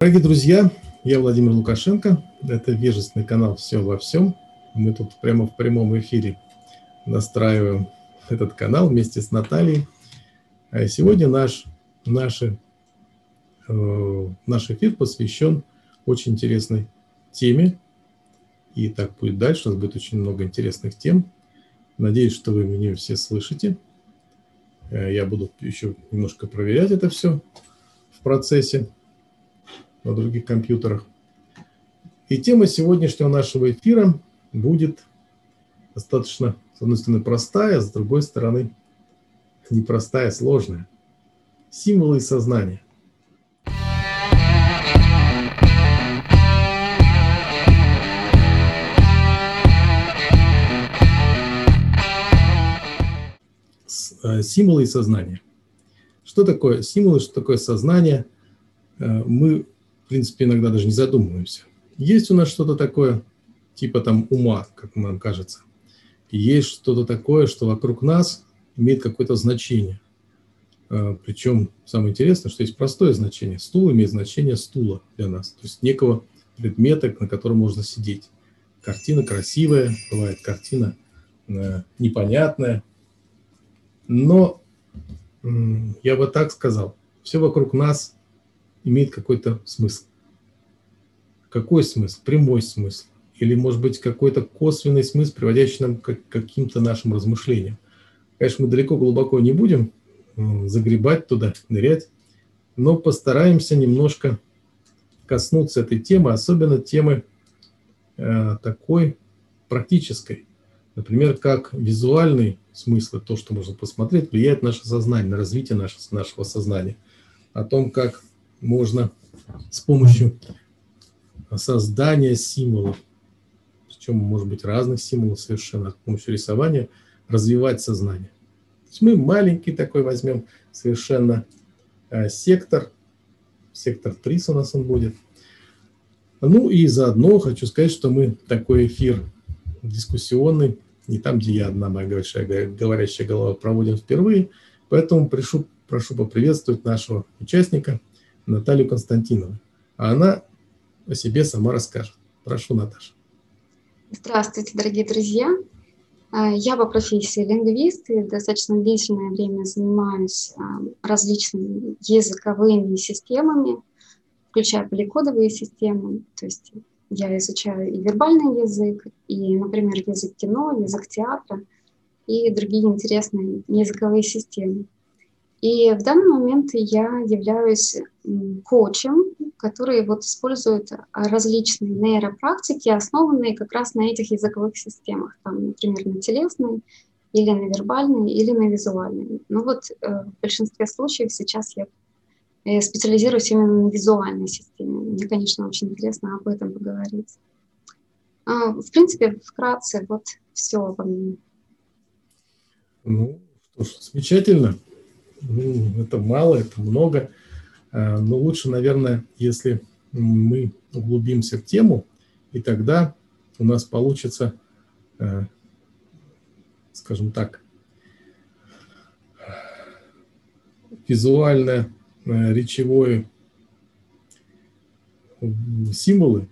Дорогие друзья, я Владимир Лукашенко. Это вежественный канал «Все во всем». Мы тут прямо в прямом эфире настраиваем этот канал вместе с Натальей. А сегодня наш, наши, э, наш эфир посвящен очень интересной теме. И так будет дальше. У нас будет очень много интересных тем. Надеюсь, что вы меня все слышите. Э, я буду еще немножко проверять это все в процессе на других компьютерах. И тема сегодняшнего нашего эфира будет достаточно, с одной стороны, простая, с другой стороны, непростая, сложная. Символы сознания. Э, символы и сознание. Что такое символы, что такое сознание, э, мы принципе, иногда даже не задумываемся. Есть у нас что-то такое, типа там ума, как нам кажется. есть что-то такое, что вокруг нас имеет какое-то значение. А, Причем самое интересное, что есть простое значение. Стул имеет значение стула для нас, то есть некого предмета, на котором можно сидеть. Картина красивая, бывает картина э, непонятная, но я бы так сказал, все вокруг нас имеет какой-то смысл. Какой смысл? Прямой смысл. Или, может быть, какой-то косвенный смысл, приводящий нам к каким-то нашим размышлениям. Конечно, мы далеко глубоко не будем загребать туда, нырять, но постараемся немножко коснуться этой темы, особенно темы э, такой практической. Например, как визуальный смысл, то, что можно посмотреть, влияет на наше сознание, на развитие нашего, нашего сознания. О том, как можно с помощью создания символов, причем может быть разных символов совершенно, с помощью рисования развивать сознание. То есть мы маленький такой возьмем совершенно э, сектор, сектор ТРИС у нас он будет. Ну и заодно хочу сказать, что мы такой эфир дискуссионный, не там, где я одна моя говорящая, говорящая голова, проводим впервые, поэтому прошу, прошу поприветствовать нашего участника – Наталью Константиновну. А она о себе сама расскажет. Прошу, Наташа. Здравствуйте, дорогие друзья. А, я по профессии лингвист и достаточно длительное время занимаюсь а, различными языковыми системами, включая поликодовые системы. То есть я изучаю и вербальный язык, и, например, язык кино, язык театра и другие интересные языковые системы. И в данный момент я являюсь коучем, который вот использует различные нейропрактики, основанные как раз на этих языковых системах, там, например, на телесной, или на вербальной, или на визуальной. Ну вот э, в большинстве случаев сейчас я э, специализируюсь именно на визуальной системе. Мне, конечно, очень интересно об этом поговорить. А, в принципе, вкратце, вот все обо мне. Ну, что ж, замечательно ну, это мало, это много. А, но лучше, наверное, если мы углубимся в тему, и тогда у нас получится, а, скажем так, визуальное, а, речевое символы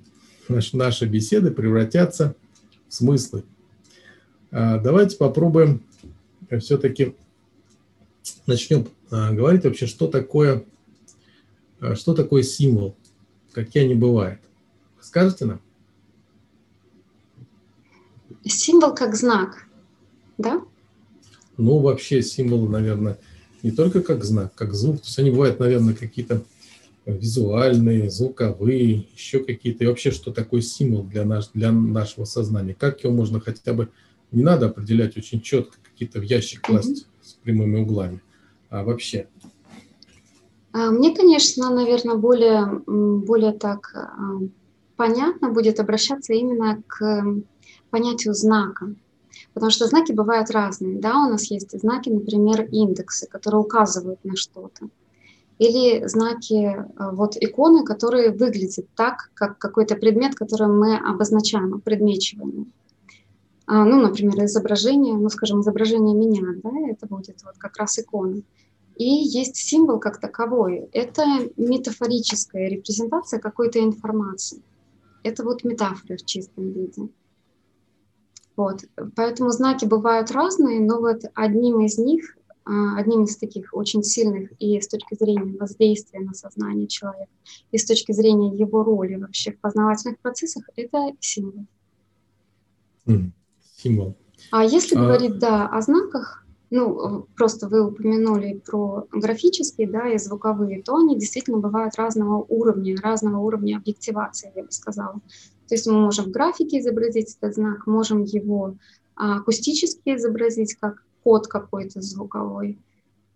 нашей беседы превратятся в смыслы. Давайте попробуем все-таки начнем а, говорить вообще, что такое, а, что такое символ, какие они бывают. Скажете нам? Символ как знак, да? Ну, вообще символы, наверное, не только как знак, как звук. То есть они бывают, наверное, какие-то визуальные, звуковые, еще какие-то. И вообще, что такое символ для, наш, для нашего сознания? Как его можно хотя бы... Не надо определять очень четко, какие-то в ящик класть mm-hmm. Прямыми углами а, вообще? А, мне, конечно, наверное, более, более так а, понятно будет обращаться именно к понятию знака. Потому что знаки бывают разные. Да? У нас есть знаки, например, индексы, которые указывают на что-то. Или знаки, а, вот иконы, которые выглядят так, как какой-то предмет, который мы обозначаем, предмечиваем. Ну, например, изображение, ну, скажем, изображение меня, да, это будет вот как раз икона. и есть символ как таковой. Это метафорическая репрезентация какой-то информации. Это вот метафора в чистом виде. Вот. Поэтому знаки бывают разные, но вот одним из них, а, одним из таких очень сильных и с точки зрения воздействия на сознание человека, и с точки зрения его роли вообще в познавательных процессах, это символ. Mm, символ. А если а... говорить, да, о знаках, ну, просто вы упомянули про графические, да, и звуковые, то они действительно бывают разного уровня, разного уровня объективации, я бы сказала. То есть мы можем в графике изобразить этот знак, можем его а, акустически изобразить, как код какой-то звуковой,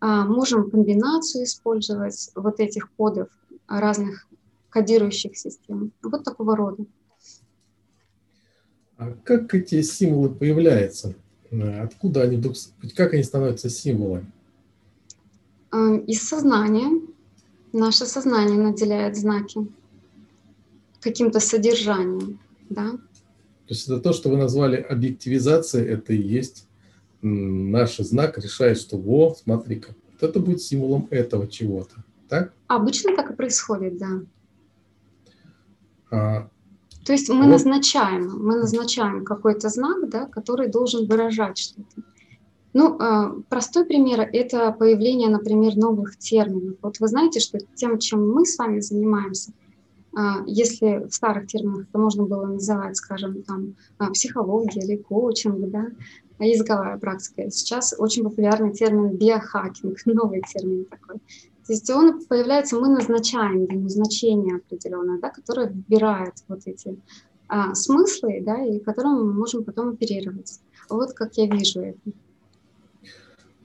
а, можем комбинацию использовать вот этих кодов разных кодирующих систем. Вот такого рода. А как эти символы появляются? Откуда они вдруг, как они становятся символами? Из сознания. Наше сознание наделяет знаки каким-то содержанием, да. То есть это то, что вы назвали объективизацией, это и есть наш знак, решает, что во, смотри-ка, вот это будет символом этого чего-то, так? Обычно так и происходит, да. А, то есть мы вот. назначаем, мы назначаем какой-то знак, да, который должен выражать что-то. Ну, а, простой пример – это появление, например, новых терминов. Вот вы знаете, что тем, чем мы с вами занимаемся, а, если в старых терминах это можно было называть, скажем, там, а, психология или коучинг, да, языковая практика. Сейчас очень популярный термин биохакинг, новый термин такой. То есть он появляется, мы назначаем ему значение определенное, да, которое выбирает вот эти а, смыслы, да, и которым мы можем потом оперировать. Вот как я вижу это.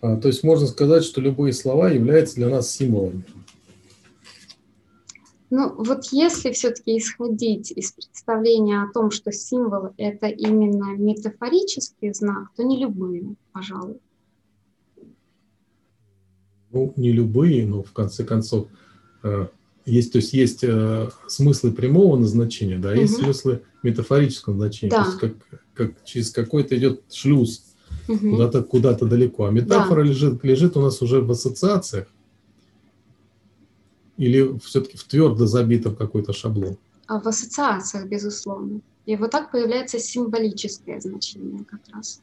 А, то есть можно сказать, что любые слова являются для нас символами. Ну, вот если все-таки исходить из представления о том, что символ – это именно метафорический знак, то не любые, пожалуй. Ну, не любые, но в конце концов э, есть, то есть есть э, смыслы прямого назначения, да, угу. есть смыслы метафорического значения, да. то есть как, как через какой-то идет шлюз угу. куда-то куда-то далеко, а метафора да. лежит лежит у нас уже в ассоциациях или все-таки в твердо забитом какой-то шаблон? А в ассоциациях, безусловно. И вот так появляется символическое значение как раз.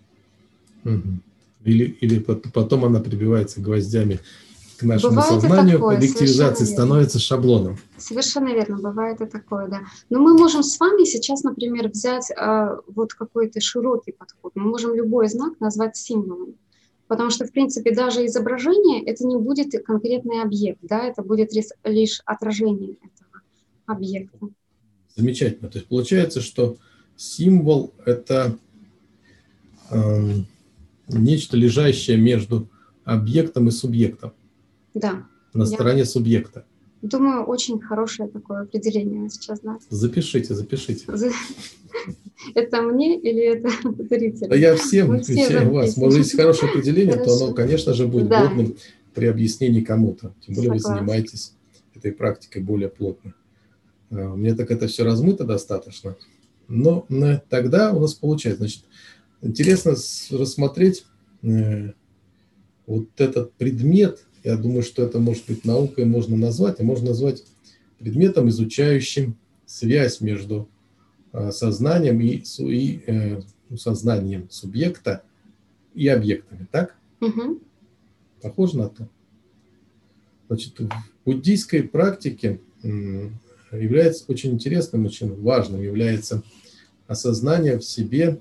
Угу или, или потом она прибивается гвоздями к нашему бывает сознанию, такое, объективизация становится шаблоном. Совершенно верно, бывает и такое, да. Но мы можем с вами сейчас, например, взять э, вот какой-то широкий подход. Мы можем любой знак назвать символом. Потому что, в принципе, даже изображение – это не будет конкретный объект, да, это будет лишь отражение этого объекта. Замечательно. То есть получается, что символ – это… Э, нечто лежащее между объектом и субъектом. Да. На я стороне субъекта. Думаю, очень хорошее такое определение сейчас знать. Запишите, запишите. Это мне или это зрителям? Да я всем отвечаю вас. Может, если хорошее определение, то оно, конечно же, будет годным при объяснении кому-то. Тем более вы занимаетесь этой практикой более плотно. А, мне так это все размыто достаточно. Но тогда у нас получается, значит, Интересно рассмотреть э, вот этот предмет. Я думаю, что это может быть наукой можно назвать, а можно назвать предметом, изучающим связь между э, сознанием и, и э, сознанием субъекта и объектами, так? Угу. Похоже на то. Значит, в буддийской практике является очень интересным, очень важным является осознание в себе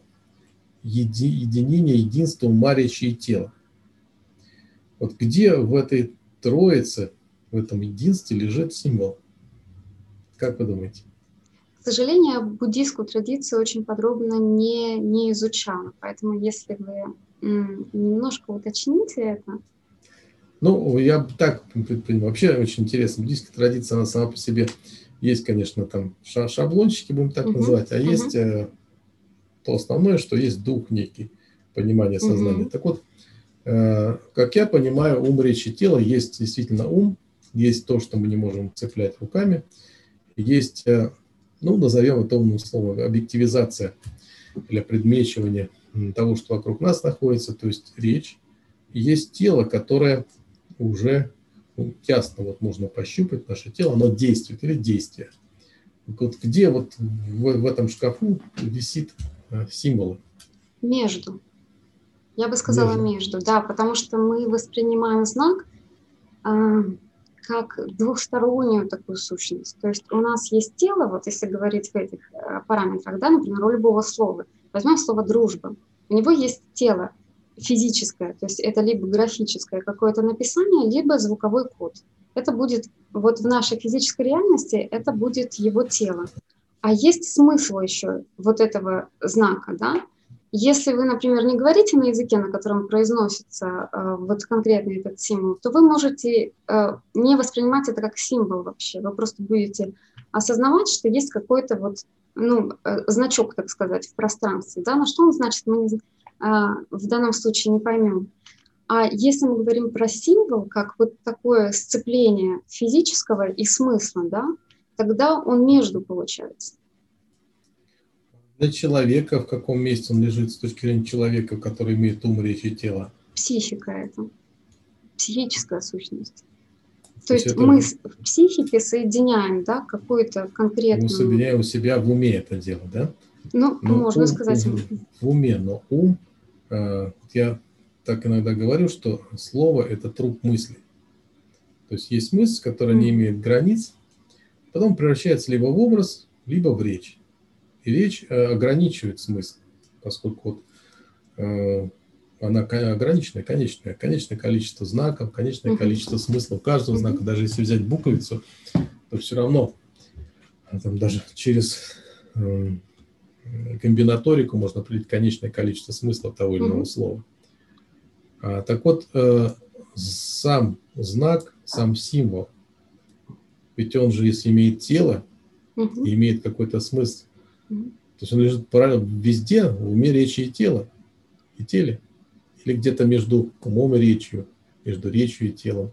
еди, единение, единство ума, речи и тела. Вот где в этой троице, в этом единстве лежит символ? Как вы думаете? К сожалению, буддийскую традицию очень подробно не, не изучала, поэтому если вы немножко уточните это. Ну, я так вообще очень интересно. Буддийская традиция, она сама по себе есть, конечно, там шаблончики, будем так uh-huh, называть, а uh-huh. есть э, то основное, что есть дух некий, понимание сознания. Угу. Так вот, э, как я понимаю, ум, речь и тело, есть действительно ум, есть то, что мы не можем цеплять руками, есть, э, ну, назовем это умным словом, объективизация или предмечивание того, что вокруг нас находится, то есть речь. И есть тело, которое уже ну, ясно, вот можно пощупать наше тело, оно действует или действие. Вот где вот в, в этом шкафу висит символы? Между. Я бы сказала между, между да, потому что мы воспринимаем знак э, как двухстороннюю такую сущность. То есть у нас есть тело, вот если говорить в этих э, параметрах, да, например, у любого слова. Возьмем слово «дружба». У него есть тело физическое, то есть это либо графическое какое-то написание, либо звуковой код. Это будет, вот в нашей физической реальности, это будет его тело. А есть смысл еще вот этого знака, да? Если вы, например, не говорите на языке, на котором произносится э, вот конкретно этот символ, то вы можете э, не воспринимать это как символ вообще. Вы просто будете осознавать, что есть какой-то вот ну, э, значок, так сказать, в пространстве. Да? На что он значит, мы не, э, в данном случае не поймем. А если мы говорим про символ, как вот такое сцепление физического и смысла, да, тогда он между получается для человека, в каком месте он лежит с точки зрения человека, который имеет ум, речь и тело? Психика это. Психическая сущность. То, То есть это... мы в психике соединяем, да, какую-то конкретную... Мы соединяем у себя в уме это дело, да? Ну, но можно ум, сказать... Ум, в уме, но ум, э, я так иногда говорю, что слово – это труп мысли. То есть есть мысль, которая mm. не имеет границ, потом превращается либо в образ, либо в речь. И речь э, ограничивает смысл, поскольку вот, э, она ограниченная, конечное, конечное количество знаков, конечное количество смыслов каждого знака. Даже если взять буковицу, то все равно а там даже через э, комбинаторику можно определить конечное количество смыслов того или иного слова. А, так вот, сам знак, сам символ, ведь он же, если имеет тело, имеет какой-то смысл, то есть он лежит параллельно везде, в уме, речи и тела, и теле. Или где-то между умом и речью, между речью и телом.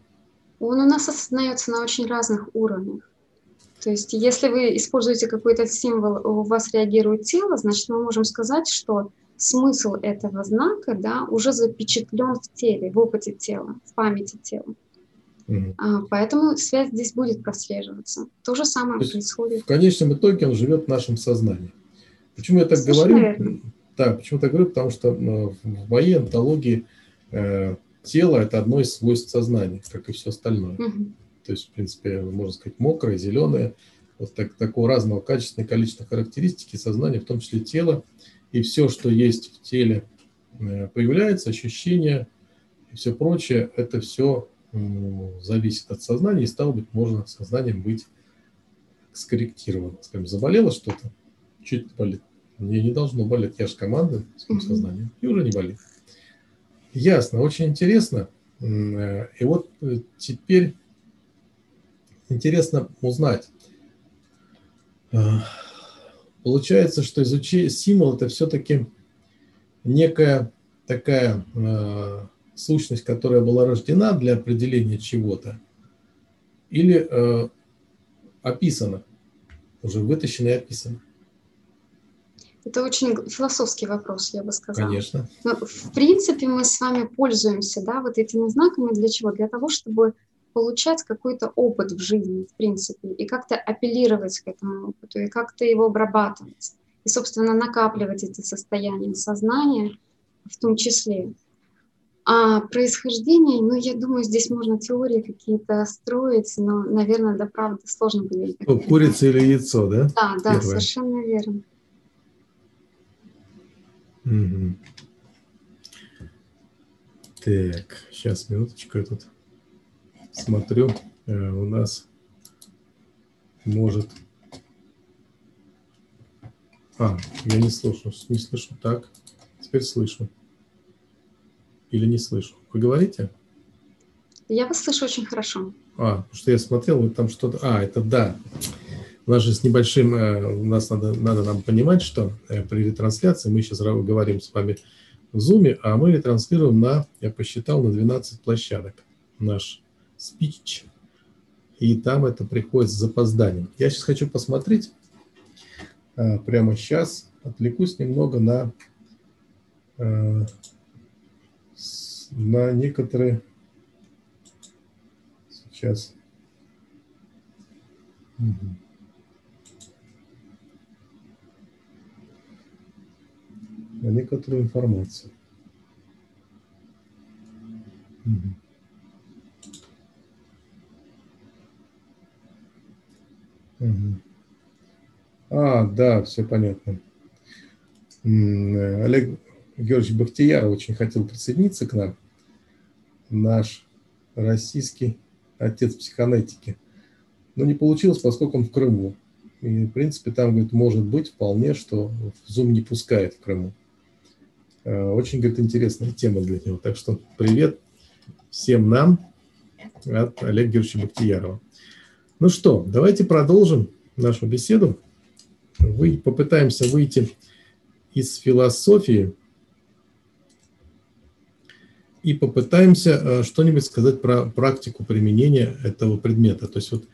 Он у нас осознается на очень разных уровнях. То есть если вы используете какой-то символ, у вас реагирует тело, значит мы можем сказать, что смысл этого знака да, уже запечатлен в теле, в опыте тела, в памяти тела. Угу. А, поэтому связь здесь будет прослеживаться. То же самое То происходит. В конечном итоге он живет в нашем сознании. Почему я так Совершенно говорю? Верно. Да, почему так говорю? Потому что ну, в моей антологии э, тело – это одно из свойств сознания, как и все остальное. Угу. То есть, в принципе, можно сказать, мокрое, зеленое, вот так, такого разного качественного количества характеристики сознания, в том числе тело, и все, что есть в теле, э, появляется, ощущения и все прочее, это все зависит от сознания, и стало быть, можно сознанием быть скорректировано. Скажем, заболело что-то, чуть болит. Мне не должно болеть, я же команда своим mm сознанием, и уже не болит. Ясно, очень интересно. Э, и вот э, теперь интересно узнать. Э, получается, что изучение символ это все-таки некая такая сущность, которая была рождена для определения чего-то, или э, описана, уже вытащена и описана? Это очень философский вопрос, я бы сказала. Конечно. Но, в принципе, мы с вами пользуемся да, вот этими знаками для чего? Для того, чтобы получать какой-то опыт в жизни, в принципе, и как-то апеллировать к этому опыту, и как-то его обрабатывать. И, собственно, накапливать эти состояния сознания в том числе. А происхождение, ну, я думаю, здесь можно теории какие-то строить, но, наверное, до правды сложно говорить. Ну, курица или яйцо, да? Да, да, Первое. совершенно верно. Угу. Так, сейчас, минуточку, я тут смотрю. Э, у нас может... А, я не слышу, не слышу. Так, теперь слышу или не слышу? Вы говорите? Я вас слышу очень хорошо. А, потому что я смотрел, вот там что-то... А, это да. У нас же с небольшим... Э, у нас надо, надо нам понимать, что э, при ретрансляции мы сейчас говорим с вами в Zoom, а мы ретранслируем на, я посчитал, на 12 площадок наш спич. И там это приходит с запозданием. Я сейчас хочу посмотреть э, прямо сейчас, отвлекусь немного на на некоторые Сейчас. Угу. На некоторую информацию. Угу. Угу. А, да, все понятно. Олег Георгиевич Бахтияр очень хотел присоединиться к нам. Наш российский отец психонетики. Но не получилось, поскольку он в Крыму. И, в принципе, там, говорит, может быть вполне, что Zoom не пускает в Крыму. Э, очень, говорит, интересная тема для него. Так что привет всем нам от Олега Георгиевича Бахтиярова. Ну что, давайте продолжим нашу беседу. Вы, попытаемся выйти из философии и попытаемся э, что-нибудь сказать про практику применения этого предмета. То есть вот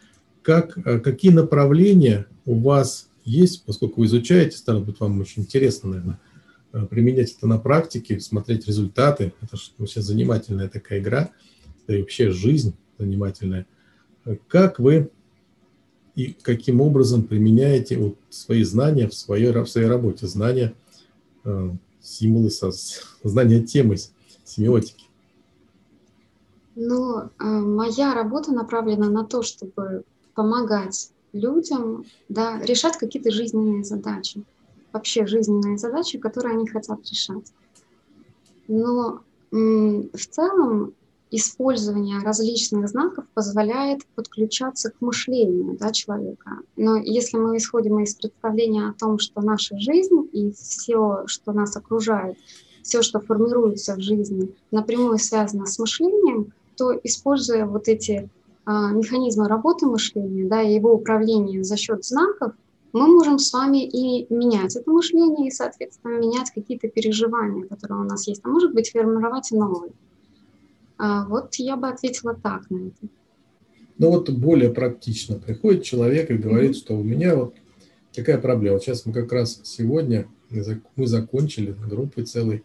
как, э, какие направления у вас есть, поскольку вы изучаете, стало быть, вам очень интересно, наверное, э, применять это на практике, смотреть результаты. Это же вообще занимательная такая игра, да и вообще жизнь занимательная. Как вы и каким образом применяете вот свои знания в своей, в своей работе, знания, символы, знания темы семиотики? Ну, моя работа направлена на то, чтобы помогать людям да, решать какие-то жизненные задачи, вообще жизненные задачи, которые они хотят решать. Но в целом использование различных знаков позволяет подключаться к мышлению да, человека. Но если мы исходим из представления о том, что наша жизнь и все, что нас окружает, все, что формируется в жизни, напрямую связано с мышлением, то используя вот эти а, механизмы работы мышления, да, и его управления за счет знаков, мы можем с вами и менять это мышление, и, соответственно, менять какие-то переживания, которые у нас есть, а может быть, формировать новые. А вот я бы ответила так на это. Ну вот более практично. Приходит человек и говорит, mm-hmm. что у меня вот такая проблема. Сейчас мы как раз сегодня мы закончили группой целый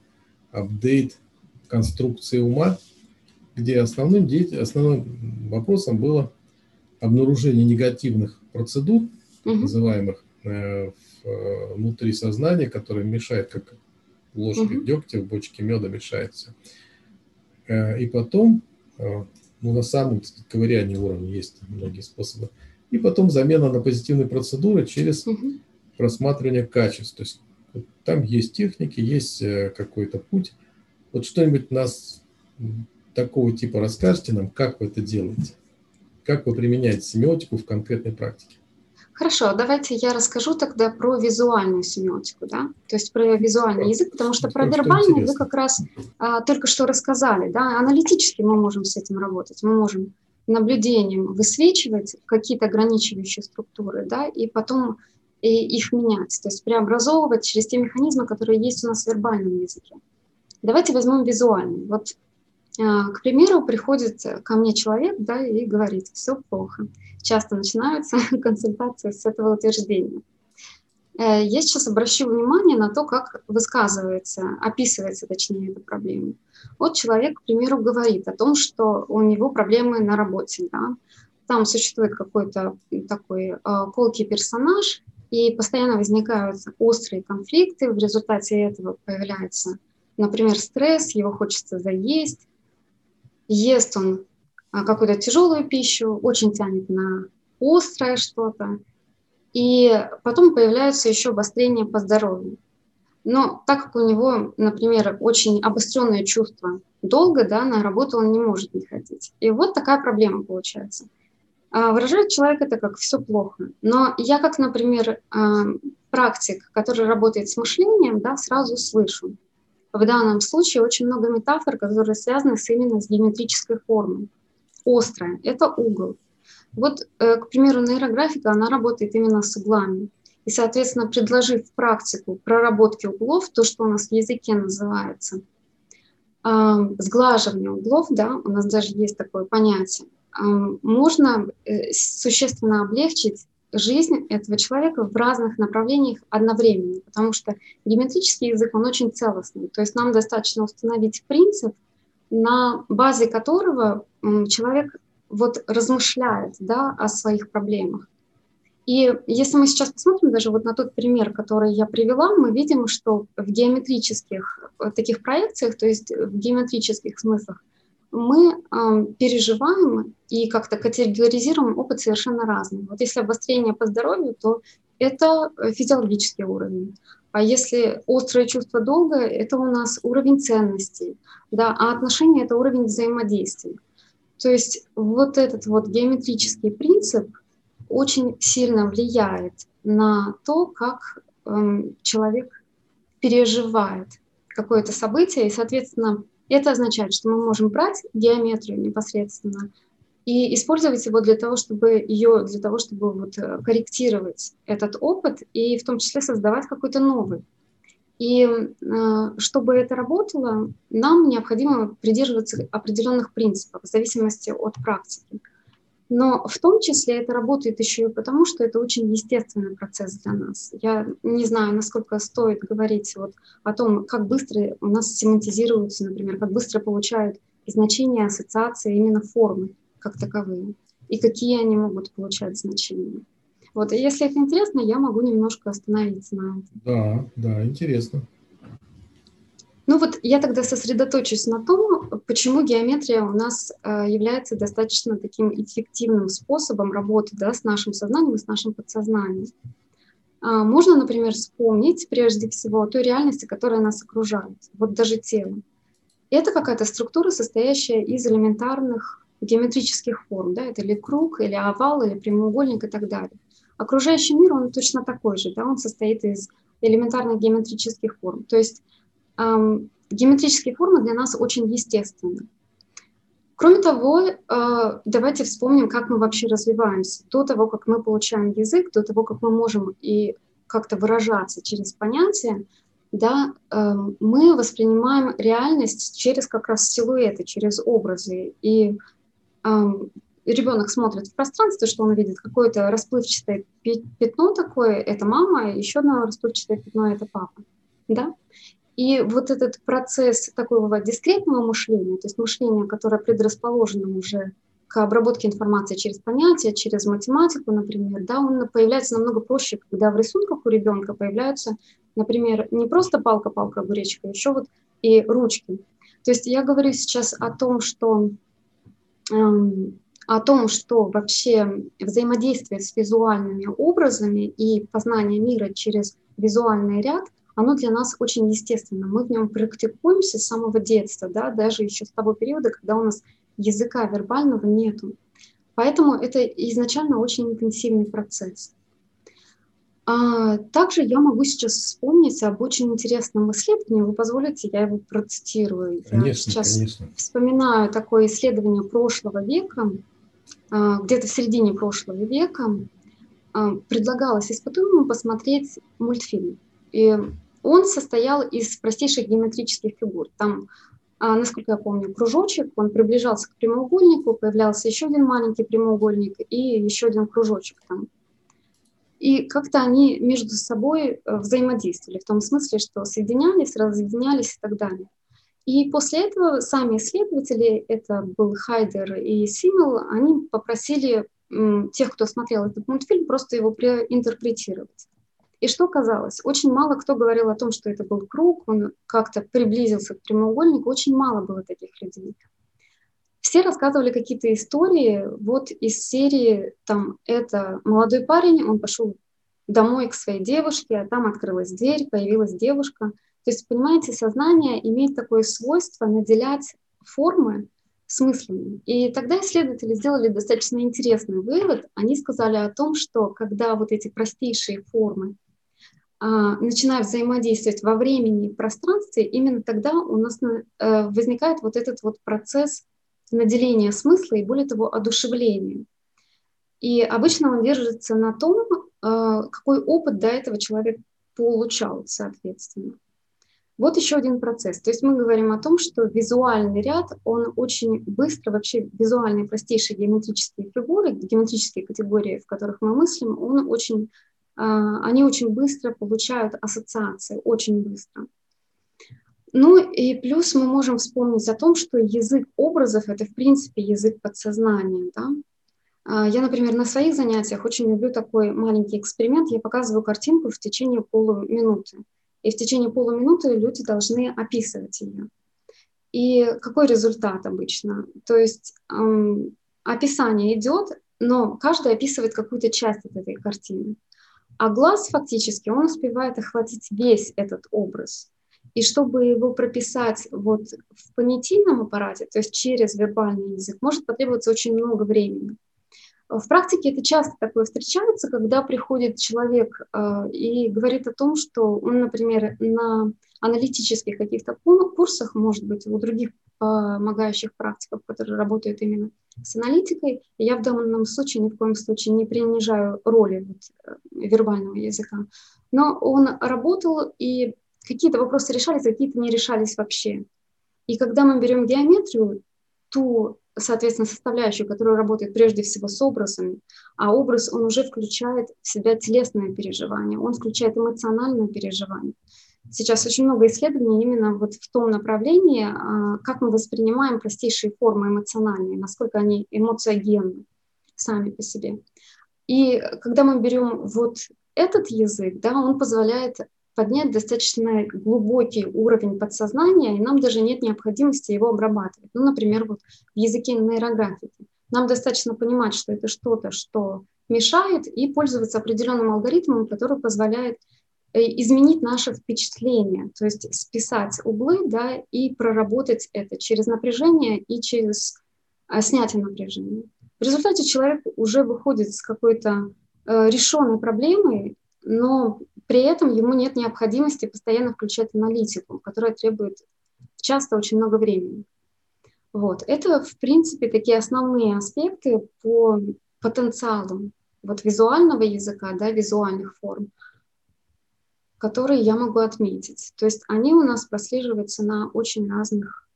апдейт конструкции ума, где основным, основным вопросом было обнаружение негативных процедур, mm-hmm. называемых э, э, внутри сознания, которые мешают, как ложка mm-hmm. дегтя в бочке меда мешает все. Э, и потом, э, ну, на самом сказать, ковырянии уровня есть многие способы. И потом замена на позитивные процедуры через угу. просматривание качеств. То есть там есть техники, есть э, какой-то путь. Вот что-нибудь нас такого типа расскажете нам, как вы это делаете? Как вы применяете семиотику в конкретной практике? Хорошо, давайте я расскажу тогда про визуальную семиотику, да, то есть про визуальный язык, потому что про вербальный вы как раз а, только что рассказали, да, аналитически мы можем с этим работать, мы можем наблюдением высвечивать какие-то ограничивающие структуры, да, и потом и их менять, то есть преобразовывать через те механизмы, которые есть у нас в вербальном языке. Давайте возьмем визуальный. Вот, а, к примеру, приходит ко мне человек, да, и говорит, все плохо часто начинаются консультации с этого утверждения. Э, я сейчас обращу внимание на то, как высказывается, описывается, точнее, эта проблема. Вот человек, к примеру, говорит о том, что у него проблемы на работе, да, там существует какой-то такой э, колкий персонаж, и постоянно возникают острые конфликты, в результате этого появляется, например, стресс, его хочется заесть, ест он а, какую-то тяжелую пищу, очень тянет на острое что-то. И потом появляются еще обострения по здоровью. Но так как у него, например, очень обостренное чувство долго, да, на работу он не может не ходить. И вот такая проблема получается. А, выражает человек это как все плохо. Но я как, например, а, практик, который работает с мышлением, да, сразу слышу. В данном случае очень много метафор, которые связаны с именно с геометрической формой острая, это угол. Вот, э, к примеру, нейрографика, она работает именно с углами. И, соответственно, предложив практику проработки углов, то, что у нас в языке называется сглаживание углов, да, у нас даже есть такое понятие, можно э, существенно облегчить жизнь этого человека в разных направлениях одновременно, потому что геометрический язык, он очень целостный. То есть нам достаточно установить принцип, на базе которого человек вот размышляет да, о своих проблемах. И если мы сейчас посмотрим даже вот на тот пример, который я привела, мы видим, что в геометрических э, таких проекциях, то есть в геометрических смыслах, мы э, переживаем и как-то категоризируем опыт совершенно разный. Вот если обострение по здоровью, то это физиологический уровень. А если острое чувство долга, это у нас уровень ценностей, да, а отношения — это уровень взаимодействия. То есть вот этот вот геометрический принцип очень сильно влияет на то, как эм, человек переживает какое-то событие, и, соответственно, это означает, что мы можем брать геометрию непосредственно и использовать его для того, чтобы ее, для того, чтобы вот э, корректировать этот опыт и в том числе создавать какой-то новый. И э, чтобы это работало, нам необходимо придерживаться определенных принципов в зависимости от практики. Но в том числе это работает еще и потому, что это очень естественный процесс для нас. Я не знаю, насколько стоит говорить вот о том, как быстро у нас семантизируются, например, как быстро получают значения, ассоциации именно формы как таковые, и какие они могут получать значения. Вот, если это интересно, я могу немножко остановиться на этом. Да, да, интересно. Ну вот я тогда сосредоточусь на том, почему геометрия у нас э, является достаточно таким эффективным способом работы да, с нашим сознанием и с нашим подсознанием. А, можно, например, вспомнить прежде всего той реальности, которая нас окружает, вот даже тело. Это какая-то структура, состоящая из элементарных геометрических форм, да, это или круг, или овал, или прямоугольник и так далее. Окружающий мир, он точно такой же, да, он состоит из элементарных геометрических форм. То есть геометрические формы для нас очень естественны. Кроме того, э, давайте вспомним, как мы вообще развиваемся. До того, как мы получаем язык, до того, как мы можем и как-то выражаться через понятия, да, э, мы воспринимаем реальность через как раз силуэты, через образы. И ребенок смотрит в пространство, что он видит какое-то расплывчатое пятно такое, это мама, и еще одно расплывчатое пятно, это папа. Да? И вот этот процесс такого дискретного мышления, то есть мышления, которое предрасположено уже к обработке информации через понятия, через математику, например, да, он появляется намного проще, когда в рисунках у ребенка появляются, например, не просто палка-палка огуречка, еще вот и ручки. То есть я говорю сейчас о том, что эм, о том, что вообще взаимодействие с визуальными образами и познание мира через визуальный ряд, оно для нас очень естественно. Мы в нем практикуемся с самого детства, да, даже еще с того периода, когда у нас языка вербального нету. Поэтому это изначально очень интенсивный процесс. А также я могу сейчас вспомнить об очень интересном исследовании. Вы позволите, я его процитирую. Конечно, я сейчас конечно. вспоминаю такое исследование прошлого века, а, где-то в середине прошлого века. А, предлагалось испытуемым посмотреть мультфильм. И он состоял из простейших геометрических фигур. Там, а, насколько я помню, кружочек, он приближался к прямоугольнику, появлялся еще один маленький прямоугольник и еще один кружочек там. И как-то они между собой э, взаимодействовали, в том смысле, что соединялись, разъединялись и так далее. И после этого сами исследователи, это был Хайдер и Симмел, они попросили тех, кто смотрел этот мультфильм, просто его интерпретировать. И что казалось? Очень мало кто говорил о том, что это был круг, он как-то приблизился к прямоугольнику, очень мало было таких людей. Все рассказывали какие-то истории, вот из серии, там, это молодой парень, он пошел домой к своей девушке, а там открылась дверь, появилась девушка. То есть, понимаете, сознание имеет такое свойство наделять формы смыслами. И тогда исследователи сделали достаточно интересный вывод. Они сказали о том, что когда вот эти простейшие формы а, начинают взаимодействовать во времени и пространстве, именно тогда у нас а, возникает вот этот вот процесс наделения смысла и, более того, одушевления. И обычно он держится на том, а, какой опыт до этого человек получал, соответственно. Вот еще один процесс. То есть мы говорим о том, что визуальный ряд, он очень быстро, вообще визуальные простейшие геометрические фигуры, геометрические категории, в которых мы мыслим, он очень, они очень быстро получают ассоциации, очень быстро. Ну и плюс мы можем вспомнить о том, что язык образов – это, в принципе, язык подсознания. Да? А, я, например, на своих занятиях очень люблю такой маленький эксперимент. Я показываю картинку в течение полуминуты. И в течение полуминуты люди должны описывать ее. И какой результат обычно? То есть эм, описание идет, но каждый описывает какую-то часть этой картины. А глаз фактически, он успевает охватить весь этот образ. И чтобы его прописать вот в понятийном аппарате, то есть через вербальный язык, может потребоваться очень много времени. В практике это часто такое встречается, когда приходит человек э, и говорит о том, что он, например, на аналитических каких-то курсах, может быть, у других помогающих практиков, которые работают именно с аналитикой. Я в данном случае ни в коем случае не принижаю роли вот, э, вербального языка. Но он работал, и какие-то вопросы решались, какие-то не решались вообще. И когда мы берем геометрию, ту, соответственно, составляющую, которая работает прежде всего с образами, а образ, он уже включает в себя телесное переживание, он включает эмоциональное переживание. Сейчас очень много исследований именно вот в том направлении, а, как мы воспринимаем простейшие формы эмоциональные, насколько они эмоциогенны сами по себе. И когда мы берем вот этот язык, да, он позволяет поднять достаточно глубокий уровень подсознания, и нам даже нет необходимости его обрабатывать. Ну, например, вот в языке нейрографики. Нам достаточно понимать, что это что-то, что мешает, и пользоваться определенным алгоритмом, который позволяет изменить наше впечатление, то есть списать углы да, и проработать это через напряжение и через а, снятие напряжения. В результате человек уже выходит с какой-то э, решенной проблемой, но при этом ему нет необходимости постоянно включать аналитику, которая требует часто очень много времени. Вот. Это, в принципе, такие основные аспекты по потенциалу вот визуального языка, да, визуальных форм, которые я могу отметить. То есть они у нас прослеживаются на очень разных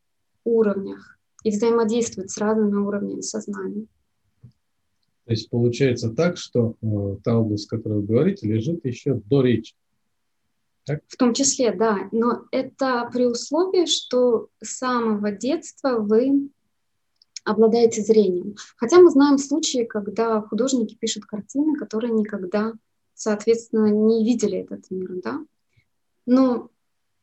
уровнях и взаимодействуют с разными уровнями сознания. То есть получается так, что э, та область, о которой вы говорите, лежит еще до речи. Так? В том числе, да. Но это при условии, что с самого детства вы обладаете зрением. Хотя мы знаем случаи, когда художники пишут картины, которые никогда, соответственно, не видели этот мир, да. Но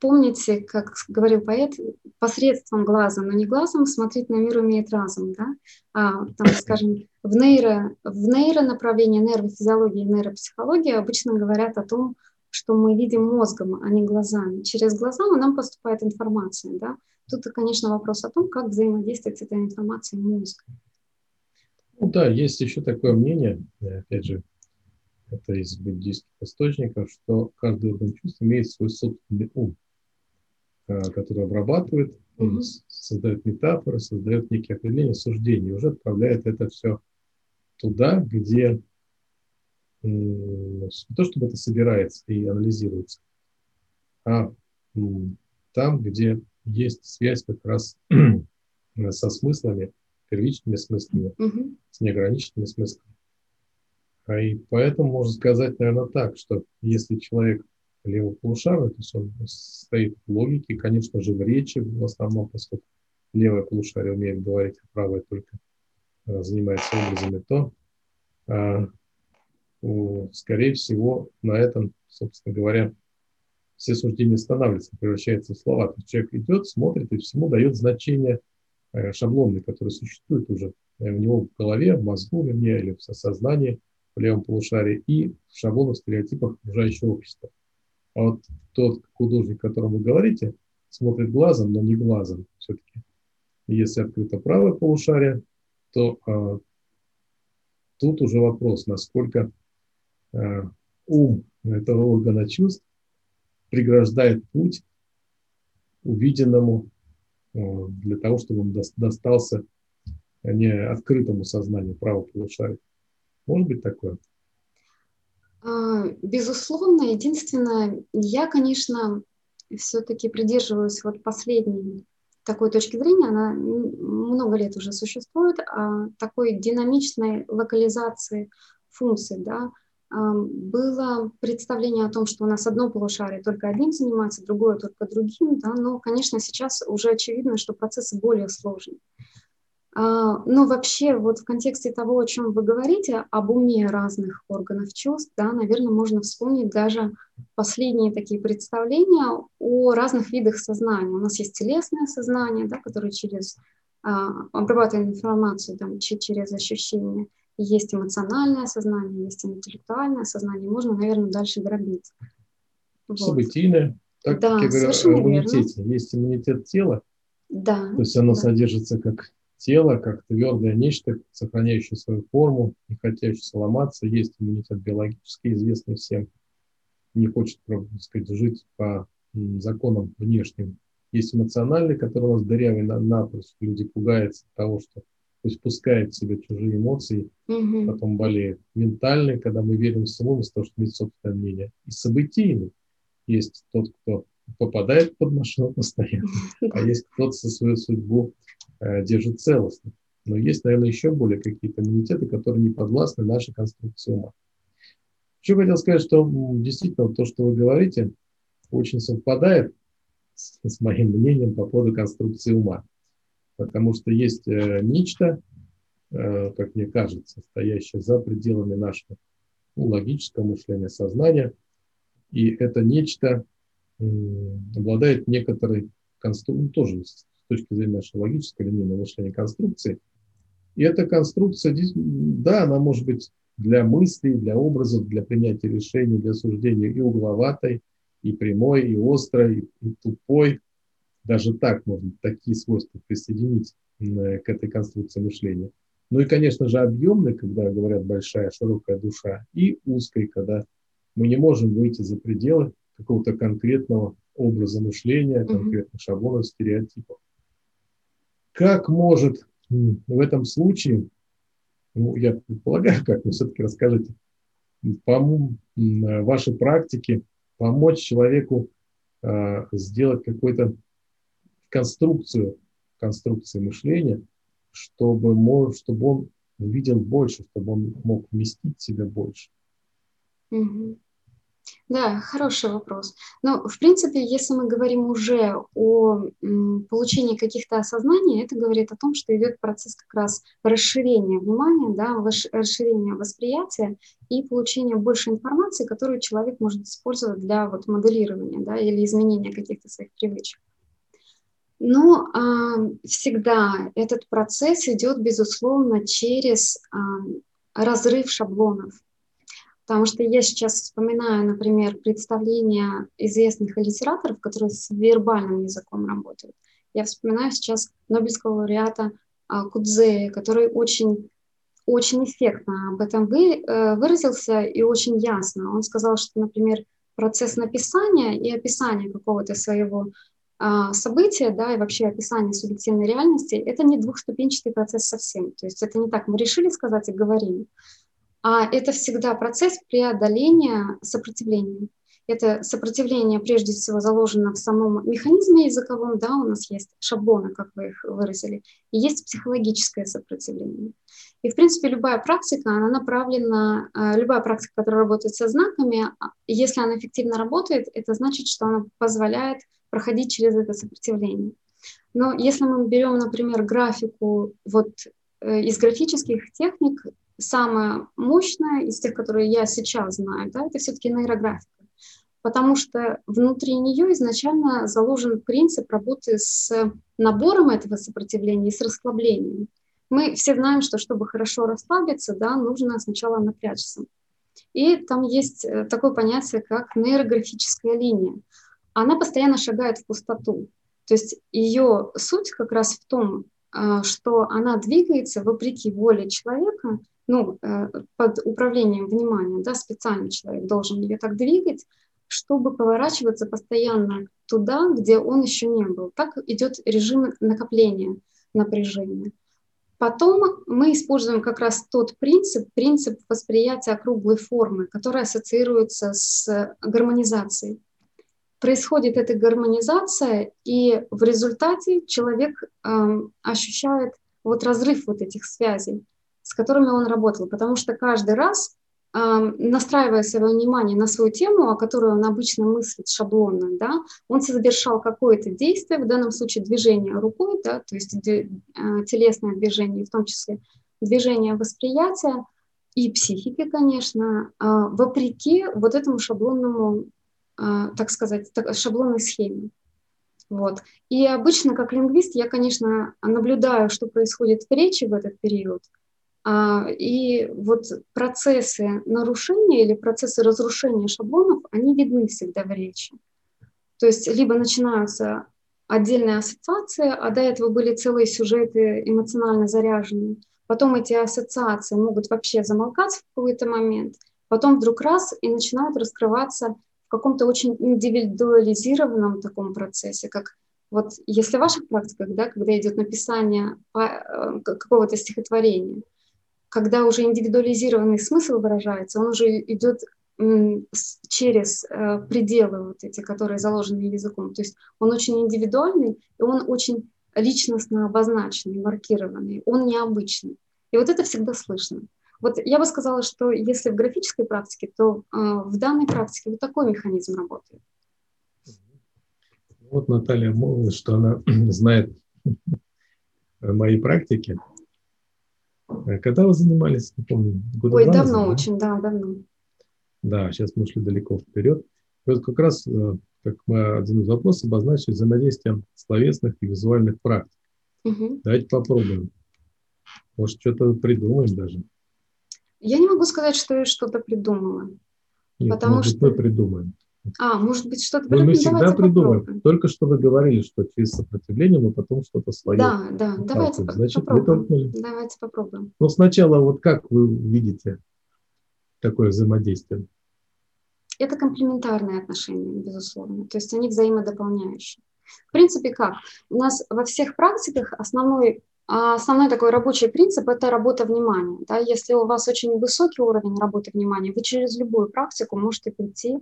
помните, как говорил поэт, посредством глаза, но не глазом смотреть на мир умеет разум, да? А, там, скажем, в, нейро, в нейронаправлении нейрофизиологии и нейропсихологии обычно говорят о том, что мы видим мозгом, а не глазами. Через глаза нам поступает информация, да? Тут, конечно, вопрос о том, как взаимодействовать с этой информацией мозг. Ну да, есть еще такое мнение, опять же, это из буддийских источников, что каждый орган чувств имеет свой собственный ум. Э, который обрабатывает, он создает метафоры, создает некие определения, суждения, и уже отправляет это все туда, где не то, чтобы это собирается и анализируется, а там, где есть связь как раз со смыслами, первичными смыслами, с неограниченными смыслами. А и поэтому можно сказать, наверное, так, что если человек левополушарный, то есть он стоит в логике, конечно же, в речи в основном, поскольку левое полушарие умеет говорить, а правое только а, занимается образами, то, а, скорее всего, на этом, собственно говоря, все суждения останавливаются, превращаются в слова. То есть человек идет, смотрит и всему дает значение э, шаблонное, которое существует уже у него в голове, в мозгу, вернее, или в сознании, в левом полушарии, и в шаблонах, стереотипах окружающего общества. А вот тот художник, о котором вы говорите, смотрит глазом, но не глазом все-таки. Если открыто правое полушарие, то а, тут уже вопрос, насколько а, ум этого органа чувств преграждает путь увиденному а, для того, чтобы он достался не открытому сознанию правого полушария. Может быть такое? А, безусловно, единственное, я, конечно, все-таки придерживаюсь вот последней такой точки зрения, она много лет уже существует, а такой динамичной локализации функций, да, было представление о том, что у нас одно полушарие только одним занимается, другое только другим, да, но, конечно, сейчас уже очевидно, что процессы более сложные. А, но вообще вот в контексте того, о чем вы говорите, об уме разных органов чувств, да, наверное, можно вспомнить даже последние такие представления о разных видах сознания. У нас есть телесное сознание, да, которое через а, обрабатывает информацию там, через ощущения. Есть эмоциональное сознание, есть интеллектуальное сознание. Можно, наверное, дальше дробить. Вот. Событийное. Так, да, как я говорю, иммунитете. Верно. Есть иммунитет тела. Да. То есть оно да. содержится как тело, как твердое нечто, сохраняющее свою форму, не хотящее ломаться. Есть иммунитет биологический, известный всем. Не хочет, так сказать, жить по законам внешним. Есть эмоциональный, который у нас дырявый на, напрочь. Люди пугаются того, что то есть пускает в себя чужие эмоции, угу. потом болеет. Ментальный, когда мы верим всему, вместо того, чтобы иметь собственное мнение. И событийный. Есть тот, кто попадает под машину постоянно, а есть кто-то со свою судьбу держит целостно. Но есть, наверное, еще более какие-то иммунитеты, которые не подвластны нашей конструкции ума. Еще хотел сказать, что действительно то, что вы говорите, очень совпадает с, с моим мнением по поводу конструкции ума. Потому что есть э, нечто, э, как мне кажется, стоящее за пределами нашего ну, логического мышления, сознания. И это нечто э, обладает некоторой конструкцией, ну, тоже с точки зрения нашей логической линейного мышления конструкции. И эта конструкция, да, она может быть для мыслей, для образов, для принятия решений, для суждения и угловатой, и прямой, и острой, и тупой. Даже так можно такие свойства присоединить к этой конструкции мышления. Ну и, конечно же, объемной, когда говорят большая, широкая душа, и узкой, когда мы не можем выйти за пределы какого-то конкретного образа мышления, конкретных шаблонов, стереотипов. Как может в этом случае, ну, я предполагаю, как вы все-таки расскажите, по вашей практике помочь человеку э, сделать какую-то конструкцию, конструкции мышления, чтобы, мог, чтобы он видел больше, чтобы он мог вместить в себя больше. Угу. Да, хороший вопрос. Но, в принципе, если мы говорим уже о получении каких-то осознаний, это говорит о том, что идет процесс как раз расширения внимания, да, расширения восприятия и получения больше информации, которую человек может использовать для вот моделирования да, или изменения каких-то своих привычек. Но а, всегда этот процесс идет, безусловно, через а, разрыв шаблонов. Потому что я сейчас вспоминаю, например, представления известных литераторов, которые с вербальным языком работают. Я вспоминаю сейчас Нобелевского лауреата а, Кудзея, который очень, очень эффектно об этом вы, э, выразился и очень ясно. Он сказал, что, например, процесс написания и описания какого-то своего а, события, да, и вообще описание субъективной реальности, это не двухступенчатый процесс совсем. То есть это не так, мы решили сказать и говорим, а это всегда процесс преодоления сопротивления. Это сопротивление прежде всего заложено в самом механизме языковом, да, у нас есть шаблоны, как вы их выразили, и есть психологическое сопротивление. И, в принципе, любая практика, она направлена, э, любая практика, которая работает со знаками, а, если она эффективно работает, это значит, что она позволяет проходить через это сопротивление. Но если мы берем, например, графику вот э, из графических техник, самая мощная из тех, которые я сейчас знаю, да, это все-таки нейрографика. Потому что внутри нее изначально заложен принцип работы с набором этого сопротивления и с расслаблением. Мы все знаем, что чтобы хорошо расслабиться, да, нужно сначала напрячься. И там есть э, такое понятие, как нейрографическая линия. Она постоянно шагает в пустоту. То есть ее суть как раз в том, а, что она двигается вопреки воле человека, ну, э, под управлением внимания, да, специальный человек должен ее так двигать, чтобы поворачиваться постоянно туда, где он еще не был. Так идет режим накопления напряжения. Потом мы используем как раз тот принцип, принцип восприятия круглой формы, который ассоциируется с гармонизацией. Происходит эта гармонизация, и в результате человек э, ощущает вот разрыв вот этих связей с которыми он работал, потому что каждый раз настраивая свое внимание на свою тему, о которой он обычно мыслит шаблонно, да, он совершал какое-то действие, в данном случае движение рукой, да, то есть а, телесное движение, в том числе движение восприятия и психики, конечно, а, вопреки вот этому шаблонному, а, так сказать, шаблонной схеме. Вот. И обычно, как лингвист, я, конечно, наблюдаю, что происходит в речи в этот период – и вот процессы нарушения или процессы разрушения шаблонов, они видны всегда в речи. То есть либо начинаются отдельные ассоциации, а до этого были целые сюжеты эмоционально заряженные. Потом эти ассоциации могут вообще замолкать в какой-то момент, потом вдруг раз и начинают раскрываться в каком-то очень индивидуализированном таком процессе, как вот если в ваших практиках, да, когда идет написание э, какого-то стихотворения, когда уже индивидуализированный смысл выражается, он уже идет через э, пределы вот эти, которые заложены языком. То есть он очень индивидуальный, и он очень личностно обозначенный, маркированный, он необычный. И вот это всегда слышно. Вот я бы сказала, что если в графической практике, то э, в данной практике вот такой механизм работает. Вот Наталья молвила, что она знает мои практики. Э, когда вы занимались, не помню, года Ой, давно назад, очень, да, давно. Да, сейчас мы шли далеко вперед. И вот как раз, э, как мы один из вопросов обозначили, взаимодействие словесных и визуальных практик. Угу. Давайте попробуем. Может, что-то придумаем даже. Я не могу сказать, что я что-то придумала. Нет, потому может, что мы придумаем. А, может быть, что-то ну, Мы всегда придумаем. Попробуем. Только что вы говорили, что через сопротивление мы потом что-то свое. Да, да, давайте Значит, попробуем. Давайте попробуем. Ну, сначала, вот как вы видите такое взаимодействие? Это комплементарные отношения, безусловно. То есть они взаимодополняющие. В принципе, как? У нас во всех практиках основной Основной такой рабочий принцип – это работа внимания. Да? Если у вас очень высокий уровень работы внимания, вы через любую практику можете прийти